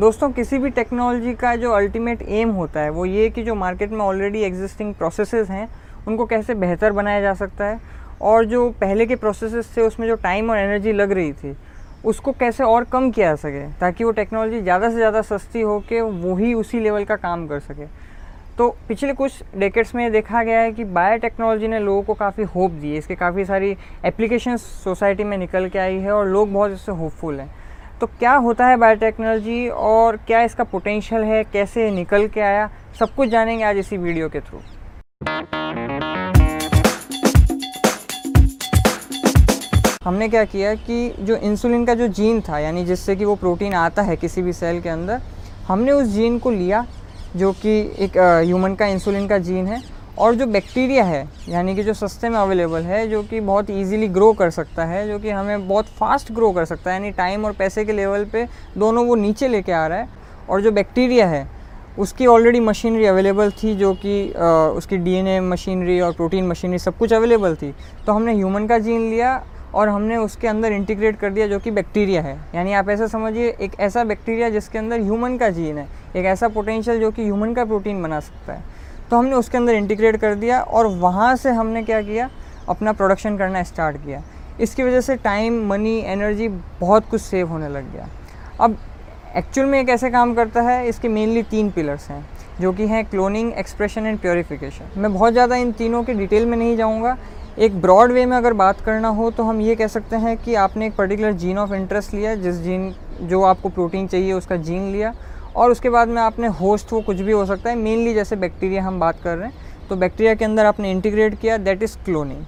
दोस्तों, किसी भी टेक्नोलॉजी का जो अल्टीमेट एम होता है, वो ये कि जो मार्केट में ऑलरेडी एग्जिस्टिंग प्रोसेसेस हैं, उनको कैसे बेहतर बनाया जा सकता है और जो पहले के प्रोसेसेस थे, उसमें जो टाइम और एनर्जी लग रही थी, उसको कैसे और कम किया जा सके, ताकि वो टेक्नोलॉजी ज़्यादा से ज़्यादा सस्ती हो के वही उसी लेवल का काम कर सके। तो पिछले कुछ डेकेट्स में देखा गया है कि बायोटेक्नोलॉजी ने लोगों को काफ़ी होप दी है। इसके काफ़ी सारी एप्लीकेशन सोसाइटी में निकल के आई है और लोग बहुत इससे होपफुल हैं। तो क्या होता है बायोटेक्नोलॉजी और क्या इसका पोटेंशियल है, कैसे निकल के आया? सब कुछ जानेंगे आज इसी वीडियो के थ्रू हमने क्या किया कि जो इंसुलिन का जो जीन था, यानी जिससे कि वो प्रोटीन आता है किसी भी सेल के अंदर, हमने उस जीन को लिया, जो कि एक ह्यूमन का इंसुलिन का जीन है और जो बैक्टीरिया है, यानी कि जो सस्ते में अवेलेबल है, जो कि बहुत इजीली ग्रो कर सकता है, जो कि हमें बहुत फास्ट ग्रो कर सकता है, यानी टाइम और पैसे के लेवल पे दोनों वो नीचे लेके आ रहा है। और जो बैक्टीरिया है, उसकी ऑलरेडी मशीनरी अवेलेबल थी, जो कि उसकी डीएनए मशीनरी और प्रोटीन मशीनरी सब कुछ अवेलेबल थी तो हमने ह्यूमन का जीन लिया और हमने उसके अंदर इंटीग्रेट कर दिया जो कि बैक्टीरिया है। यानी आप ऐसा समझिए, एक ऐसा बैक्टीरिया जिसके अंदर ह्यूमन का जीन है, एक ऐसा पोटेंशियल जो कि ह्यूमन का प्रोटीन बना सकता है। तो हमने उसके अंदर इंटीग्रेट कर दिया और वहाँ से हमने क्या किया? अपना प्रोडक्शन करना स्टार्ट किया। इसकी वजह से टाइम मनी एनर्जी बहुत कुछ सेव होने लग गया। अब एक्चुअल में ये कैसे काम करता है? इसके मेनली तीन पिलर्स हैं, जो कि हैं क्लोनिंग एक्सप्रेशन एंड प्योरीफिकेशन मैं बहुत ज़्यादा इन तीनों के डिटेल में नहीं जाऊँगा। एक ब्रॉड वे में अगर बात करना हो तो हम ये कह सकते हैं कि आपने एक पर्टिकुलर जीन ऑफ़ इंटरेस्ट लिया, जिस जीन जो आपको प्रोटीन चाहिए, उसका जीन लिया। और उसके बाद में आपने होस्ट वो कुछ भी हो सकता है मेनली जैसे बैक्टीरिया हम बात कर रहे हैं तो बैक्टीरिया के अंदर आपने इंटीग्रेट किया दैट इज़ क्लोनिंग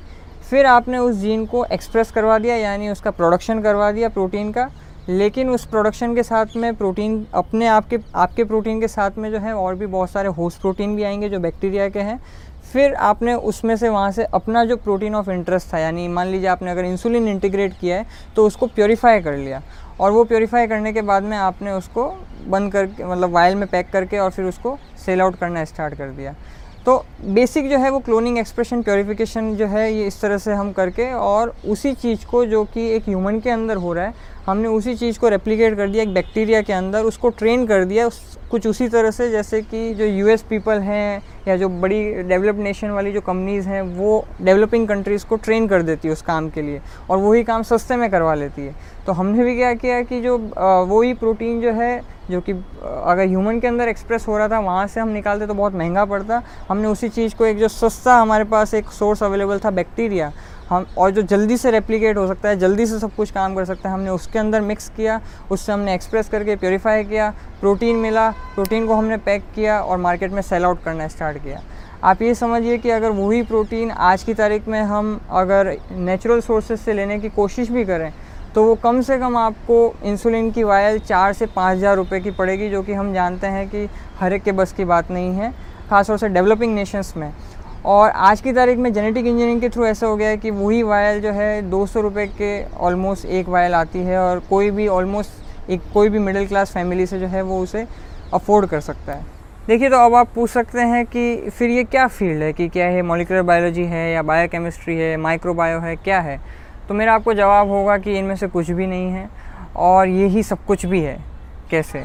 फिर आपने उस जीन को एक्सप्रेस करवा दिया, यानी उसका प्रोडक्शन करवा दिया प्रोटीन का लेकिन उस प्रोडक्शन के साथ में प्रोटीन अपने आपके आपके प्रोटीन के साथ में जो है और भी बहुत सारे होस्ट प्रोटीन भी आएँगे जो बैक्टीरिया के हैं। फिर आपने उसमें से वहाँ से अपना जो प्रोटीन ऑफ़ इंटरेस्ट था, यानी मान लीजिए आपने अगर इंसुलिन इंटीग्रेट किया है तो उसको प्योरीफाई कर लिया। और वो प्योरीफाई करने के बाद में आपने उसको बंद करके मतलब वायल में पैक करके और फिर उसको सेल आउट करना स्टार्ट कर दिया। तो बेसिक जो है वो क्लोनिंग एक्सप्रेशन प्योरीफिकेशन जो है ये इस तरह से हम करके और उसी चीज़ को जो कि एक ह्यूमन के अंदर हो रहा है, हमने उसी चीज़ को रेप्लिकेट कर दिया एक बैक्टीरिया के अंदर, उसको ट्रेन कर दिया उस, कुछ उसी तरह से जैसे कि जो यूएस पीपल हैं या जो बड़ी डेवलप्ड नेशन वाली जो कंपनीज़ हैं, वो डेवलपिंग कंट्रीज़ को ट्रेन कर देती है उस काम के लिए और वही काम सस्ते में करवा लेती है। तो हमने भी क्या किया कि जो वही प्रोटीन जो है, जो कि अगर ह्यूमन के अंदर एक्सप्रेस हो रहा था, वहाँ से हम निकालते तो बहुत महँगा पड़ता। हमने उसी चीज़ को एक जो सस्ता हमारे पास एक सोर्स अवेलेबल था बैक्टीरिया हम, और जो जल्दी से रेप्लिकेट हो सकता है, जल्दी से सब कुछ काम कर सकता है, हमने उसके अंदर मिक्स किया, उससे हमने एक्सप्रेस करके प्योरीफाई किया प्रोटीन मिला प्रोटीन को हमने पैक किया और मार्केट में सेल आउट करना स्टार्ट किया। आप ये समझिए कि अगर वही प्रोटीन आज की तारीख में हम अगर नेचुरल सोर्सेज से लेने की कोशिश भी करें तो वो कम से कम आपको इंसुलिन की वायल चार से पाँच हज़ार रुपये की पड़ेगी, जो कि हम जानते हैं कि हर एक के बस की बात नहीं है, ख़ासतौर से डेवलपिंग नेशंस में। और आज की तारीख में जेनेटिक इंजीनियरिंग के थ्रू ऐसा हो गया है कि वही वायल जो है दो सौ रुपये के ऑलमोस्ट एक वायल आती है और कोई भी ऑलमोस्ट एक कोई भी मिडिल क्लास फैमिली से जो है वो उसे अफोर्ड कर सकता है। देखिए तो अब आप पूछ सकते हैं कि फिर ये क्या फ़ील्ड है कि क्या है मोलिकुलर बायोलॉजी है या बायोकेमिस्ट्री है माइक्रोबायो है, क्या है? तो मेरा आपको जवाब होगा कि इनमें से कुछ भी नहीं है और यही सब कुछ भी है। कैसे?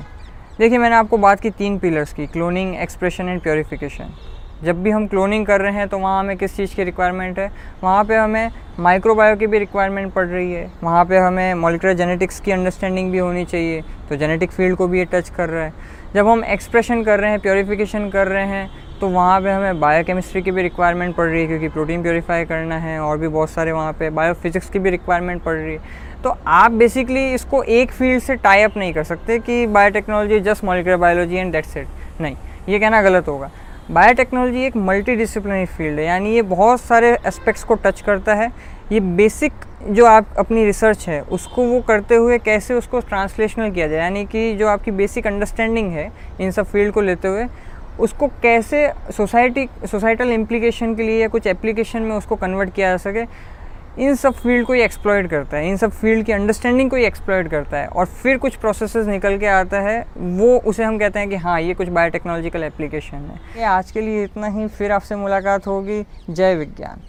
देखिए मैंने आपको बात की तीन पिलर्स की क्लोनिंग एक्सप्रेशन एंड प्योरीफिकेशन जब भी हम क्लोनिंग कर रहे हैं तो वहाँ हमें किस चीज़ की रिक्वायरमेंट है? वहाँ पे हमें माइक्रोबायो की भी रिक्वायरमेंट पड़ रही है। वहाँ पे हमें मोलिकुलर जेनेटिक्स की अंडरस्टैंडिंग भी होनी चाहिए। तो जेनेटिक फ़ील्ड को भी ये टच कर रहा है। जब हम एक्सप्रेशन कर रहे हैं प्योरीफिकेशन कर रहे हैं तो वहाँ पे हमें बायोकेमिस्ट्री की भी रिक्वायरमेंट पड़ रही है, क्योंकि प्रोटीन प्योरीफाई करना है, और भी बहुत सारे वहाँ पे बायोफिजिक्स की भी रिक्वायरमेंट पड़ रही है। तो आप बेसिकली इसको एक फ़ील्ड से टाई अप नहीं कर सकते कि biotechnology just molecular biology and that's it नहीं, ये कहना गलत होगा। बायोटेक्नोलॉजी एक मल्टी डिसिप्लिनरी फ़ील्ड है, यानी ये बहुत सारे एस्पेक्ट्स को टच करता है। ये बेसिक जो आप अपनी रिसर्च है, उसको वो करते हुए कैसे उसको ट्रांसलेशनल किया जाए, यानी कि जो आपकी बेसिक अंडरस्टैंडिंग है, इन सब फ़ील्ड को लेते हुए, उसको कैसे सोसाइटी सोसाइटल इम्प्लीकेशन के लिए या कुछ एप्लीकेशन में उसको कन्वर्ट किया जा सके। इन सब फ़ील्ड को ही एक्सप्लॉयड करता है, इन सब फ़ील्ड की अंडरस्टैंडिंग को ही एक्सप्लॉयड करता है और फिर कुछ प्रोसेस निकल के आता है, वो उसे हम कहते हैं कि हाँ ये कुछ बायोटेक्नोलॉजिकल एप्लीकेशन है। ये आज के लिए इतना ही, फिर आपसे मुलाकात होगी। जय विज्ञान।